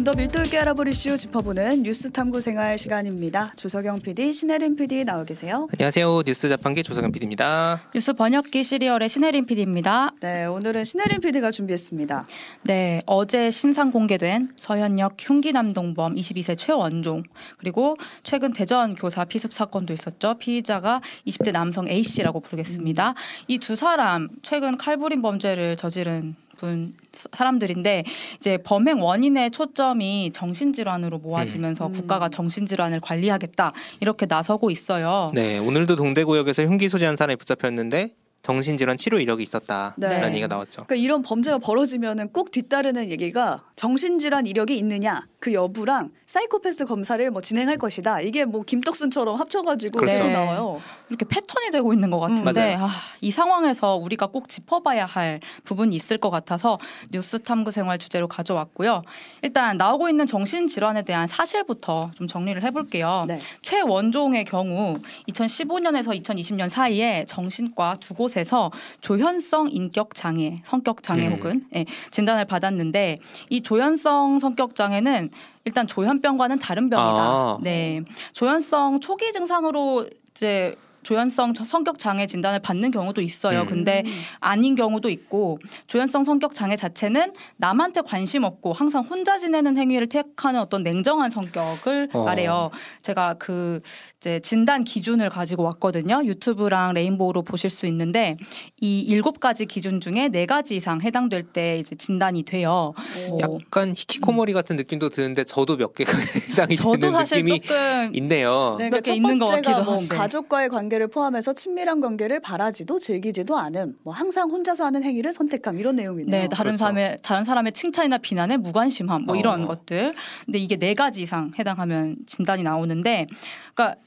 좀 더 밀도 있게 알아볼 이슈 짚어보는 뉴스 탐구 생활 시간입니다. 조석영 PD, 신혜림 PD 나와 계세요. 안녕하세요. 뉴스 자판기 조석영 PD입니다. 뉴스 번역기 시리얼의 신혜림 PD입니다. 네, 오늘은 신혜림 PD가 준비했습니다. 네, 어제 신상 공개된 서현역 흉기 남동범 22세 최원종 그리고 최근 대전 교사 피습 사건도 있었죠. 피의자가 20대 남성 A 씨라고 부르겠습니다. 이 두 사람 최근 칼부림 범죄를 저지른 분 사람들인데 이제 범행 원인의 초점이 정신질환으로 모아지면서 음. 국가가 정신질환을 관리하겠다 이렇게 나서고 있어요. 네, 오늘도 동대구역에서 흉기 소지한 사람이 붙잡혔는데 정신질환 치료 이력이 있었다라는 네. 얘기가 나왔죠. 그러니까 이런 범죄가 벌어지면은 꼭 뒤따르는 얘기가 정신질환 이력이 있느냐 그 여부랑 사이코패스 검사를 뭐 진행할 것이다. 이게 뭐 김떡순처럼 합쳐가지고 그렇죠. 계속 네. 나와요. 이렇게 패턴이 되고 있는 것 같은데 맞아요. 아, 이 상황에서 우리가 꼭 짚어봐야 할 부분이 있을 것 같아서 뉴스 탐구 생활 주제로 가져왔고요. 일단 나오고 있는 정신 질환에 대한 사실부터 좀 정리를 해볼게요. 네. 최원종의 경우 2015년에서 2020년 사이에 정신과 두 곳에서 조현성 인격 장애, 성격 장애 음. 혹은 예, 진단을 받았는데 이 조현성 성격 장애는 일단 조현병과는 다른 병이다. 아. 네, 조현성 초기 증상으로 이제 조현성 저- 성격 장애 진단을 받는 경우도 있어요. 음. 근데 아닌 경우도 있고 조현성 성격 장애 자체는 남한테 관심 없고 항상 혼자 지내는 행위를 택하는 어떤 냉정한 성격을 어. 말해요. 제가 그 이제 진단 기준을 가지고 왔거든요. 유튜브랑 레인보우로 보실 수 있는데 이 일곱 가지 기준 중에 네 가지 이상 해당될 때 이제 진단이 돼요. 오. 약- 약간 히키코모리 같은 느낌도 드는데 저도 몇 개가 해당이 저도 되는 사실 느낌이 조금 있네요. 네, 몇개 첫 있는 것 번째가 같기도 뭐 한데. 가족과의 관 계를 포함해서 친밀한 관계를 바라지도 즐기지도 않음. 뭐 항상 혼자서 하는 행위를 선택함 이런 내용이네요. 네, 다른 그렇죠. 사람의 다른 사람의 칭찬이나 비난에 무관심함 뭐 이런 어. 것들. 근데 이게 네 가지 이상 해당하면 진단이 나오는데, 그러니까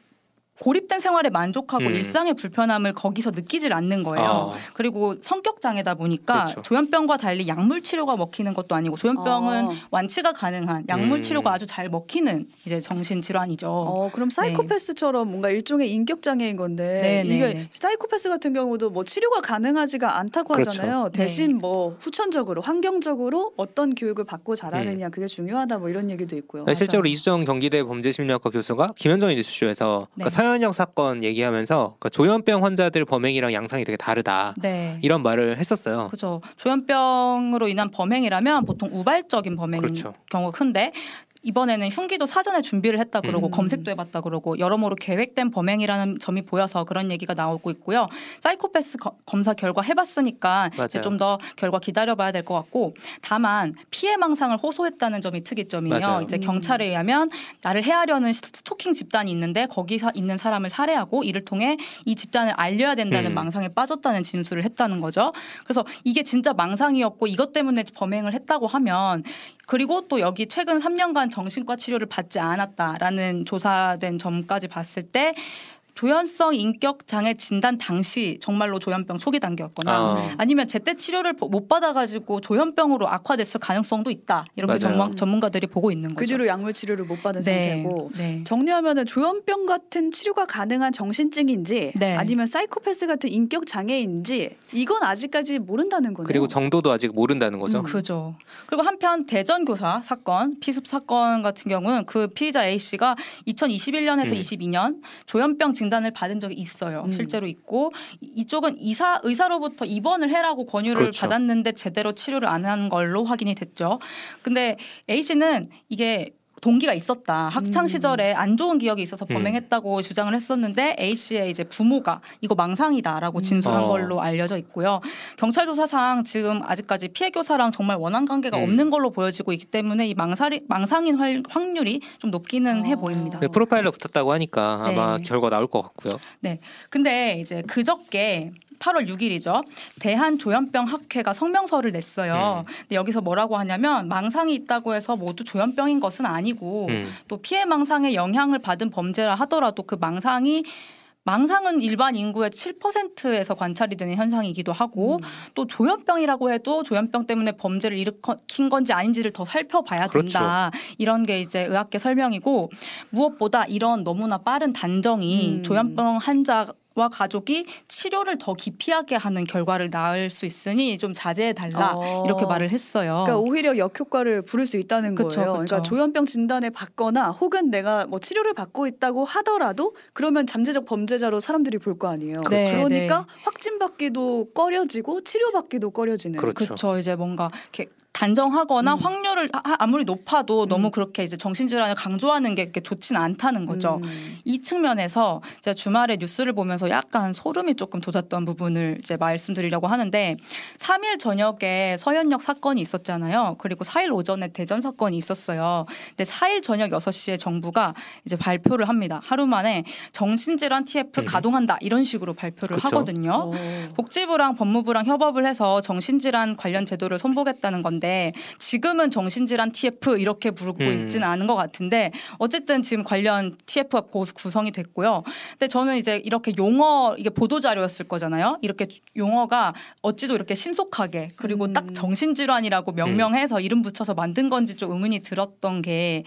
고립된 생활에 만족하고 음. 일상의 불편함을 거기서 느끼질 않는 거예요. 어. 그리고 성격 장애다 보니까 그렇죠. 조현병과 달리 약물 치료가 먹히는 것도 아니고 조현병은 어. 완치가 가능한 약물 음. 치료가 아주 잘 먹히는 이제 정신 질환이죠. 어, 그럼 사이코패스처럼 뭔가 일종의 인격 장애인 건데 네, 네, 이게 네. 사이코패스 같은 경우도 뭐 치료가 가능하지가 않다고 그렇죠. 하잖아요. 네. 대신 뭐 후천적으로 환경적으로 어떤 교육을 받고 자라느냐 그게 중요하다 뭐 이런 얘기도 있고요. 네, 실제로 이수정 경기대 범죄심리학과 교수가 김현정의 뉴스쇼에서 네. 그러니까 서현역 사건 얘기하면서 그러니까 조현병 환자들 범행이랑 양상이 되게 다르다 네. 이런 말을 했었어요. 그죠. 조현병으로 인한 범행이라면 보통 우발적인 범행인 그렇죠. 경우가 큰데 이번에는 흉기도 사전에 준비를 했다 그러고 음. 검색도 해봤다 그러고 여러모로 계획된 범행이라는 점이 보여서 그런 얘기가 나오고 있고요. 사이코패스 거- 검사 결과 해봤으니까 이제 맞아요. 좀더 결과 기다려봐야 될 것 같고 다만 피해 망상을 호소했다는 점이 특이점이에요. 맞아요. 이제 음. 경찰에 의하면 나를 해하려는 스토킹 집단이 있는데 거기 서 있는 사람을 살해하고 이를 통해 이 집단을 알려야 된다는 음. 망상에 빠졌다는 진술을 했다는 거죠. 그래서 이게 진짜 망상이었고 이것 때문에 범행을 했다고 하면 그리고 또 여기 최근 3년간 정신과 치료를 받지 않았다라는 조사된 점까지 봤을 때 조현성 인격 장애 진단 당시 정말로 조현병 초기 단계였거나 아. 아니면 제때 치료를 못 받아가지고 조현병으로 악화됐을 가능성도 있다 이렇게. 전문, 전문가들이 보고 있는 그 거죠. 뒤로 약물 치료를 못 받은 상태고 네. 정리하면은 조현병 같은 치료가 가능한 정신증인지 네. 아니면 사이코패스 같은 인격 장애인지 이건 아직까지 모른다는 거네요. 그리고 정도도 아직 모른다는 거죠. 음. 그죠. 그리고 한편 대전 교사 사건 피습 사건 같은 경우는 그 피의자 A 씨가 2021년에서 음. 22년 조현병 진 단을 받은 적이 있어요. 음. 실제로 있고 이- 이쪽은 이사 의사로부터 입원을 해라고 권유를 그렇죠. 받았는데 제대로 치료를 안 한 걸로 확인이 됐죠. 근데 A 씨는 이게 동기가 있었다. 학창 음. 시절에 안 좋은 기억이 있어서 음. 범행했다고 주장을 했었는데 A 씨의 이제 부모가 이거 망상이다라고 진술한 어. 걸로 알려져 있고요. 경찰 조사상 지금 아직까지 피해 교사랑 정말 원한 관계가 음. 없는 걸로 보여지고 있기 때문에 이 망살이, 망상인 활- 확률이 좀 높기는 해 어. 보입니다. 네, 프로파일러 붙었다고 하니까 아마 네. 결과 나올 것 같고요. 근데 이제 그저께 8월 6일이죠. 대한조현병 학회가 성명서를 냈어요. 음. 근데 여기서 뭐라고 하냐면 망상이 있다고 해서 모두 조현병인 것은 아니고 음. 또 피해 망상에 영향을 받은 범죄라 하더라도 그 망상이 망상은 일반 인구의 7%에서 관찰이 되는 현상이기도 하고 음. 또 조현병이라고 해도 조현병 때문에 범죄를 일으킨 건지 아닌지를 더 살펴봐야 그렇죠. 된다. 이런 게 이제 의학계 설명이고 무엇보다 이런 너무나 빠른 단정이 음. 조현병 환자 와 가족이 치료를 더 기피하게 하는 결과를 낳을 수 있으니 좀 자제해 달라 어. 이렇게 말을 했어요. 그러니까 오히려 역효과를 부를 수 있다는 그쵸, 거예요. 그쵸. 그러니까 조현병 진단을 받거나 혹은 내가 뭐 치료를 받고 있다고 하더라도 그러면 잠재적 범죄자로 사람들이 볼 거 아니에요. 네, 그러니까 네. 확진 받기도 꺼려지고 치료 받기도 꺼려지는. 그렇죠. 그렇죠. 이제 뭔가 이렇게 단정하거나 음. 확률을 아- 아무리 높아도 음. 너무 그렇게 이제 정신질환을 강조하는 게 좋지는 않다는 거죠. 음. 이 측면에서 제가 주말에 뉴스를 보면서 약간 소름이 조금 돋았던 부분을 이제 말씀드리려고 하는데 3일 저녁에 서현역 사건이 있었잖아요. 그리고 4일 오전에 대전 사건이 있었어요. 근데 4일 저녁 6시에 정부가 이제 발표를 합니다. 하루 만에 정신질환 TF 음. 가동한다 이런 식으로 발표를 그쵸. 하거든요. 어. 복지부랑 법무부랑 협업을 해서 정신질환 관련 제도를 손보겠다는 건데 지금은 정신질환 TF 이렇게 부르고 음. 있지는 않은 것 같은데 어쨌든 지금 관련 TF가 고- 구성이 됐고요. 근데 저는 이제 이렇게 용어 이게 보도 자료였을 거잖아요. 이렇게 용어가 어찌도 이렇게 신속하게 그리고 음. 딱 정신질환이라고 명명해서 이름 붙여서 만든 건지 좀 의문이 들었던 게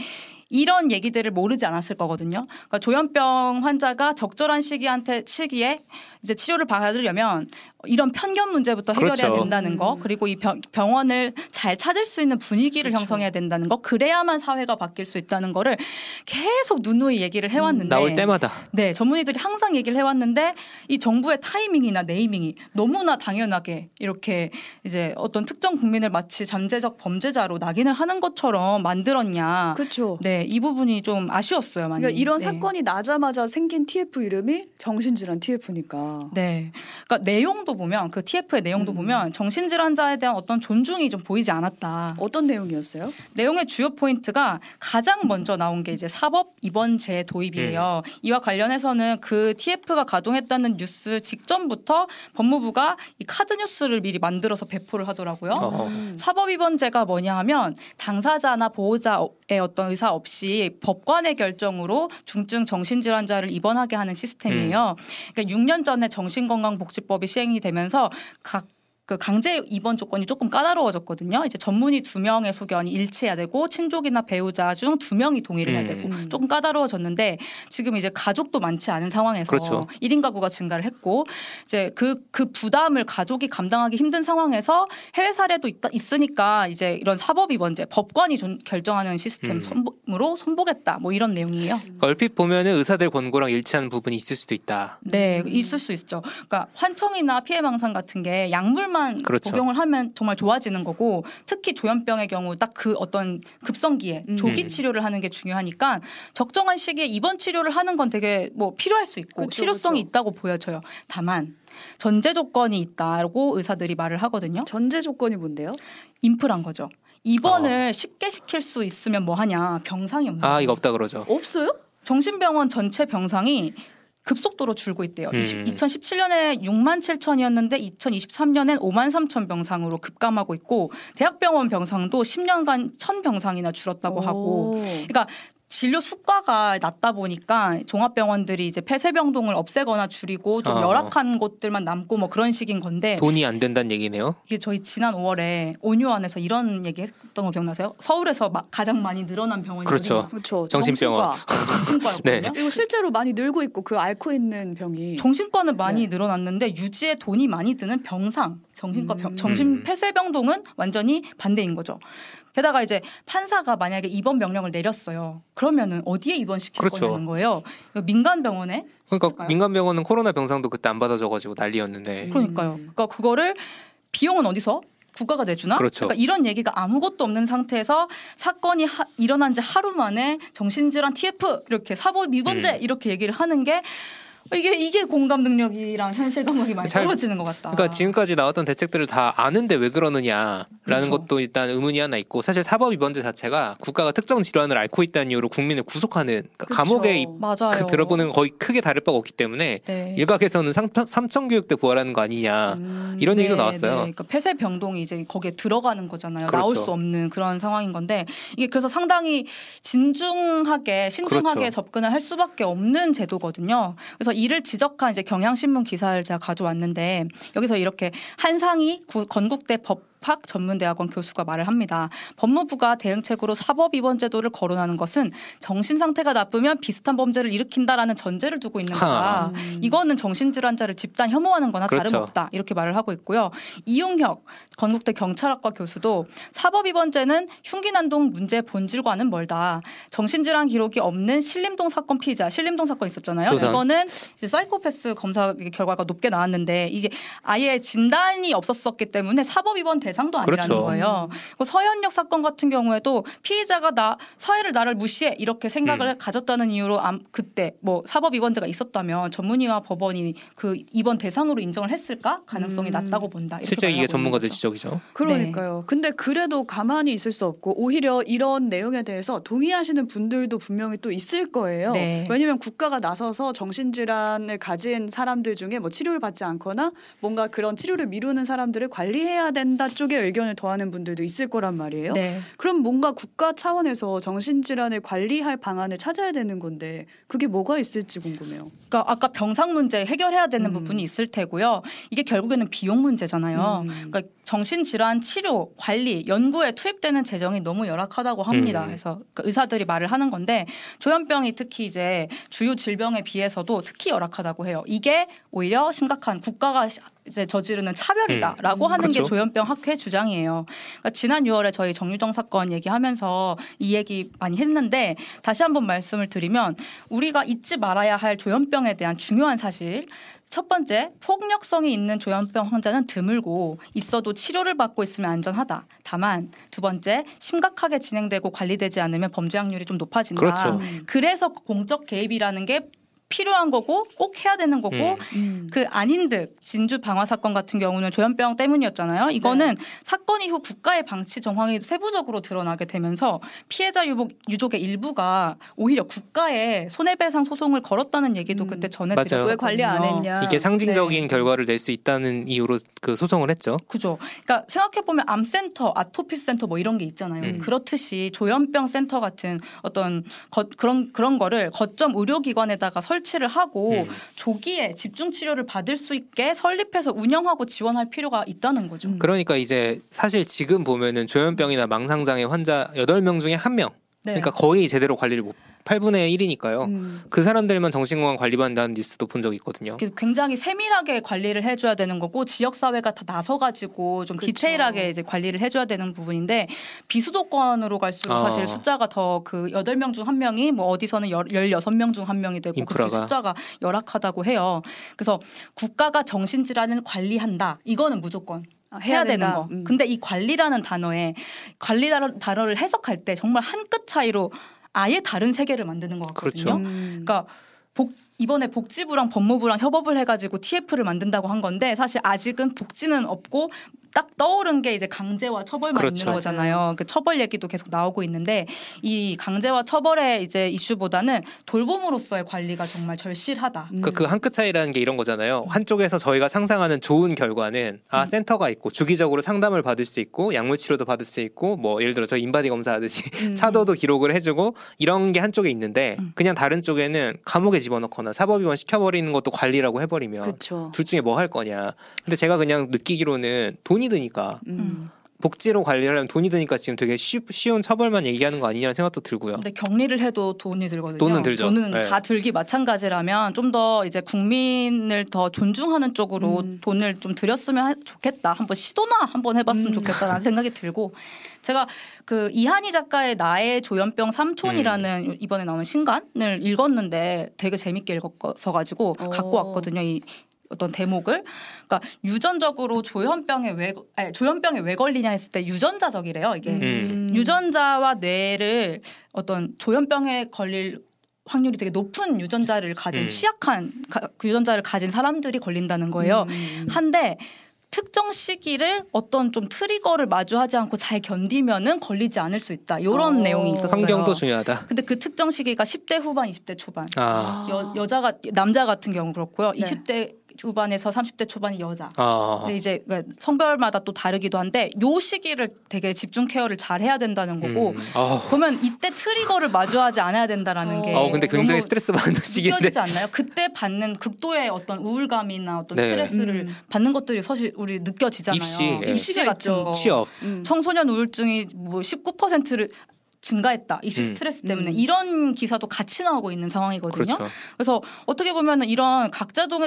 이런 얘기들을 모르지 않았을 거거든요. 그러니까 조현병 환자가 적절한 시기한테 시기에 이제 치료를 받으려면 이런 편견 문제부터 해결해야 그렇죠. 된다는 거, 음. 그리고 이 병, 병원을 잘 찾을 수 있는 분위기를 그렇죠. 형성해야 된다는 거, 그래야만 사회가 바뀔 수 있다는 거를 계속 누누이 얘기를 해왔는데 나올 때마다 네, 전문의들이 항상 얘기를 해왔는데 이 정부의 타이밍이나 네이밍이 너무나 당연하게 이렇게 이제 어떤 특정 국민을 마치 잠재적 범죄자로 낙인을 하는 것처럼 만들었냐. 그렇죠. 네, 이 부분이 좀 아쉬웠어요, 많이. 그러니까 이런 네. 사건이 나자마자 생긴 TF 이름이 정신질환 TF니까. 네. 그러니까 내용도 보면 그 TF의 내용도 음. 보면 정신질환자에 대한 어떤 존중이 좀 보이지 않았다. 어떤 내용이었어요? 내용의 주요 포인트가 가장 먼저 나온 게 이제 사법 입원제 도입이에요. 이와 관련해서는 그 TF가 가동했다는 뉴스 직전부터 법무부가 이 카드 뉴스를 미리 만들어서 배포를 하더라고요. 어. 음. 사법 입원제가 뭐냐 하면 당사자나 보호자의 어떤 의사 없이 법관의 결정으로 중증 정신질환자를 입원하게 하는 시스템이에요. 그러니까 6년 전에 정신건강복지법이 시행이 되면서 각 그 강제 입원 조건이 조금 까다로워졌거든요. 이제 전문의 두 명의 소견이 일치해야 되고 친족이나 배우자 중 두 명이 동의를 해야 음. 되고 음. 조금 까다로워졌는데 지금 이제 가족도 많지 않은 상황에서 그렇죠. 1인 가구가 증가를 했고 이제 그그 부담을 가족이 감당하기 힘든 상황에서 해외 사례도 있다, 있으니까 이제 이런 사법 입원제 법관이 존- 결정하는 시스템 음. 손보로 손보겠다 뭐 이런 내용이에요. 그러니까 얼핏 보면은 의사들 권고랑 일치하는 부분이 있을 수도 있다. 네, 음. 있을 수 있죠. 그러니까 환청이나 피해 망상 같은 게 약물 만 그렇죠. 복용을 하면 정말 좋아지는 거고 특히 조현병의 경우 딱 그 어떤 급성기에 음. 조기 치료를 하는 게 중요하니까 적정한 시기에 입원 치료를 하는 건 되게 뭐 필요할 수 있고 그쵸, 실효성이 그쵸. 있다고 보여져요. 다만 전제 조건이 있다고 의사들이 말을 하거든요. 전제 조건이 뭔데요? 인플한 거죠. 입원을 쉽게 시킬 수 있으면 뭐 하냐 병상이 없는 아. 이거 없다 그러죠. 없어요? 정신병원 전체 병상이 급속도로 줄고 있대요. 음. 2017년에 6만 7천이었는데 2023년엔 5만 3천 병상으로 급감하고 있고 대학병원 병상도 10년간 1천 병상이나 줄었다고 하고 오. 그러니까 진료 수가가 낮다 보니까 종합병원들이 이제 폐쇄병동을 없애거나 줄이고 좀 아. 열악한 곳들만 남고 뭐 그런 식인 건데 돈이 안 된다는 얘기네요. 이게 저희 지난 5월에 온유안에서 이런 얘기 했던 거 기억나세요? 서울에서 마- 가장 많이 늘어난 병원이 그렇죠. 그렇죠. 정신병원. 정신과. 정신과였거든요. 네. 그리고 실제로 많이 늘고 있고 그 앓고 있는 병이 정신과는 많이 네. 늘어났는데 유지에 돈이 많이 드는 병상, 정신과 병, 음. 정신 음. 폐쇄병동은 완전히 반대인 거죠. 게다가 이제 판사가 만약에 입원 명령을 내렸어요. 그러면은 어디에 입원시킬 그렇죠. 거냐는 거예요. 민간 병원에 그러니까 시킬까요? 민간 병원은 코로나 병상도 그때 안 받아줘가지고 난리였는데. 그러니까요. 음. 그러니까 그거를 비용은 어디서? 국가가 내주나? 그렇죠. 러니까 이런 얘기가 아무것도 없는 상태에서 사건이 하- 일어난 지 하루 만에 정신질환 TF 이렇게 사법 위반죄 음. 이렇게 얘기를 하는 게 이게 이게 공감 능력이랑 현실 감각이 많이 잘- 떨어지는 것 같다. 그러니까 지금까지 나왔던 대책들을 다 아는데 왜 그러느냐라는 그렇죠. 것도 일단 의문이 하나 있고 사실 사법 위반죄 자체가 국가가 특정 질환을 앓고 있다는 이유로 국민을 구속하는 그러니까 그쵸. 감옥에 입-. 그 들어보는 거의 크게 다를 바가 없기 때문에 네. 일각에서는 상, 삼천교육 때 부활하는 거 아니냐 음. 이런 얘기도 네, 나왔어요. 네. 그러니까 폐쇄 병동이 이제 거기에 들어가는 거잖아요. 그렇죠. 나올 수 없는 그런 상황인 건데 이게 그래서 상당히 진중하게 신중하게 그렇죠. 접근을 할 수밖에 없는 제도거든요. 그래서 이를 지적한 이제 경향신문 기사를 제가 가져왔는데 여기서 이렇게 한상희 구- 건국대 법 이학팍 전문대학원 교수가 말을 합니다. 법무부가 대응책으로 사법 입원 제도를 거론하는 것은 정신 상태가 나쁘면 비슷한 범죄를 일으킨다라는 전제를 두고 있는 거다. 하. 음. 이거는 정신질환자를 집단 혐오하는 거나 그렇죠. 다름없다. 이렇게 말을 하고 있고요. 이용혁 건국대 경찰학과 교수도 사법 입원죄는 흉기난동 문제의 본질과는 멀다. 정신질환 기록이 없는 신림동 사건 피의자, 신림동 사건 있었잖아요. 조선. 이거는 이제 사이코패스 검사 결과가 높게 나왔는데 이게 아예 진단이 없었었기 때문에 사법 입원 대상 도 아니라는 그렇죠. 거예요. 그 서현역 사건 같은 경우에도 피의자가 나 사회를 나를 무시해 이렇게 생각을 음. 가졌다는 이유로 암- 그때 뭐 사법 입원죄가 있었다면 전문의와 법원이 그 입원 대상으로 인정을 했을까 가능성이 음. 낮다고 본다. 실제 이게 전문가들. 지적이죠. 그러니까요. 근데 그래도 가만히 있을 수 없고 오히려 이런 내용에 대해서 동의하시는 분들도 분명히 또 있을 거예요. 네. 왜냐하면 국가가 나서서 정신질환을 가진 사람들 중에 뭐 치료를 받지 않거나 뭔가 그런 치료를 미루는 사람들을 관리해야 된다 쪽에 의견을 더하는 분들도 있을 거란 말이에요. 네. 그럼 뭔가 국가 차원에서 정신질환을 관리할 방안을 찾아야 되는 건데 그게 뭐가 있을지 궁금해요. 그러니까 아까 병상 문제 해결해야 되는 음. 부분이 있을 테고요. 이게 결국에는 비용 문제잖아요. 음. 그러니까 정신질환 치료, 관리, 연구에 투입되는 재정이 너무 열악하다고 합니다. 음. 그래서 그 의사들이 말을 하는 건데 조현병이 특히 이제 주요 질병에 비해서도 특히 열악하다고 해요. 이게 오히려 심각한 국가가 시- 이제 저지르는 차별이다라고 음. 하는 게 그렇죠. 조현병 학회 주장이에요. 그러니까 지난 6월에 저희 정유정 사건 얘기하면서 이 얘기 많이 했는데 다시 한번 말씀을 드리면 우리가 잊지 말아야 할 조현병에 대한 중요한 사실 첫 번째, 폭력성이 있는 조현병 환자는 드물고 있어도 치료를 받고 있으면 안전하다. 다만 두 번째, 심각하게 진행되고 관리되지 않으면 범죄 확률이 좀 높아진다. 그렇죠. 음. 그래서 공적 개입이라는 게 필요한 거고 꼭 해야 되는 거고 음. 음. 그 안인득 진주 방화 사건 같은 경우는 조현병 때문이었잖아요. 이거는 사건 이후 국가의 방치 정황이 세부적으로 드러나게 되면서 피해자 유복, 유족의 일부가 오히려 국가에 손해배상 소송을 걸었다는 얘기도 음. 그때 맞아요. 전해드렸거든요. 왜 관리 안 했냐? 이게 상징적인 네. 결과를 낼 수 있다는 이유로 그 소송을 했죠. 그죠. 그러니까 생각해 보면 암센터, 아토피 센터 뭐 이런 게 있잖아요. 음. 그렇듯이 조현병 센터 같은 어떤 거- 그런 그런 거를 거점 의료기관에다가 설 치를 하고 음. 조기에 집중 치료를 받을 수 있게 설립해서 운영하고 지원할 필요가 있다는 거죠. 음. 그러니까 이제 사실 지금 보면은 조현병이나 망상장애 환자 8명 중에 1명. 네. 그러니까 거의 제대로 관리를 못 8분의 1이니까요. 음. 그 사람들만 정신건강 관리받는다는 뉴스도 본 적이 있거든요. 굉장히 세밀하게 관리를 해줘야 되는 거고 지역 사회가 다 나서가지고 좀 그쵸. 디테일하게 이제 관리를 해줘야 되는 부분인데 비수도권으로 갈수록 아. 사실 숫자가 더그 여덟 명중한 명이 뭐 어디서는 열- 16명 중한 명이 되고 그렇게 인프라가. 숫자가 열악하다고 해요. 그래서 국가가 정신질환을 관리한다. 이거는 무조건 아, 해야, 되는 된다. 거. 음. 근데 이 관리라는 단어에 관리라는 단어를 해석할 때 정말 한 끗 차이로 아예 다른 세계를 만드는 것 같거든요. 그렇죠. 음. 그러니까 복, 이번에 복지부랑 법무부랑 협업을 해가지고 TF를 만든다고 한 건데 사실 아직은 복지는 없고 딱 떠오른 게 이제 강제와 처벌만 그렇죠. 있는 거잖아요. 그 처벌 얘기도 계속 나오고 있는데 이 강제와 처벌의 이제 이슈보다는 돌봄으로서의 관리가 정말 절실하다. 음. 그그한끗 차이라는 게 이런 거잖아요. 한쪽에서 저희가 상상하는 좋은 결과는 아 음. 센터가 있고 주기적으로 상담을 받을 수 있고 약물 치료도 받을 수 있고 뭐 예를 들어 저 인바디 검사하듯이 음. 차도도 기록을 해주고 이런 게 한쪽에 있는데 음. 그냥 다른 쪽에는 감옥에 집어넣거나 사법위원 시켜버리는 것도 관리라고 해버리면 그렇죠. 둘 중에 뭐 할 거냐. 근데 제가 그냥 느끼기로는 돈이 드니까 음. 복지로 관리하려면 돈이 드니까 지금 되게 쉬, 쉬운 처벌만 얘기하는 거 아니냐는 생각도 들고요. 근데 격리를 해도 돈이 들거든요. 돈은 들죠. 돈은 네. 다 들기 마찬가지라면 좀 더 이제 국민을 더 존중하는 쪽으로 음. 돈을 좀 들였으면 하- 좋겠다. 한번 시도나 한번 해봤으면 음. 좋겠다라는 생각이 들고 제가 그 이한희 작가의 나의 조현병 삼촌이라는 음. 이번에 나온 신간을 읽었는데 되게 재밌게 읽어서 가지고 어. 갖고 왔거든요. 이 어떤 대목을 그러니까 유전적으로 조현병에 왜 아니, 조현병에 왜 걸리냐 했을 때 유전자적이래요 이게 음. 유전자와 뇌를 어떤 조현병에 걸릴 확률이 되게 높은 유전자를 가진 음. 취약한 가- 그 유전자를 가진 사람들이 걸린다는 거예요. 음. 한데 특정 시기를 어떤 좀 트리거를 마주하지 않고 잘 견디면은 걸리지 않을 수 있다. 이런 어. 내용이 있었어요. 환경도 중요하다. 근데 그 특정 시기가 10대 후반, 20대 초반. 아, 여, 여자가 남자 같은 경우 그렇고요. 네. 20대 후반에서 30대 초반이 여자. 아, 근데 이제 그러니까 성별마다 또 다르기도 한데 요 시기를 되게 집중 케어를 잘 해야 된다는 거고 음. 아, 그러면 이때 트리거를 마주하지 않아야 된다라는 어. 게 어, 근데 굉장히 너무 스트레스 받는 시기인데. 느껴지지 않나요? 그때 받는 극도의 어떤 우울감이나 어떤 네. 스트레스를 음. 받는 것들이 사실 우리 느껴지잖아요. 입시, 예. 입시 같은 입시가 거. 취업. 음. 청소년 우울증이 뭐 19%를 증가했다 입시 음. 스트레스 때문에 음. 이런 기사도 같이 나오고 있는 상황이거든요. 그렇죠. 그래서 어떻게 보면 이런 각자도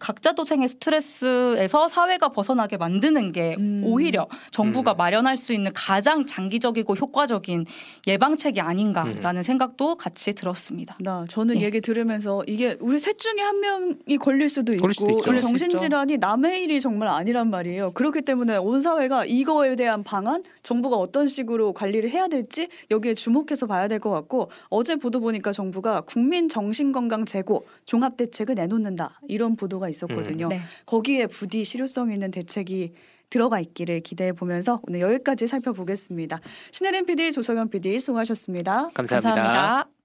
각자 도생의 스트레스에서 사회가 벗어나게 만드는 게 음. 오히려 정부가 음. 마련할 수 있는 가장 장기적이고 효과적인 예방책이 아닌가라는 생각도 같이 들었습니다. 나 저는 예. 얘기 들으면서 이게 우리 셋 중에 한 명이 걸릴 수도 있고 걸릴 정신질환이 남의 일이 정말 아니란 말이에요. 그렇기 때문에 온 사회가 이거에 대한 방안, 정부가 어떤 식으로 관리를 해야 될지 여기에 주목해서 봐야 될 것 같고 어제 보도 보니까 정부가 국민 정신건강 제고 종합 대책을 내놓는다 이런 보도가 있었거든요. 네. 거기에 부디 실효성 있는 대책이 들어가 있기를 기대해 보면서 오늘 여기까지 살펴보겠습니다. 신혜림 PD, 조성현 PD 수고하셨습니다. 감사합니다. 감사합니다.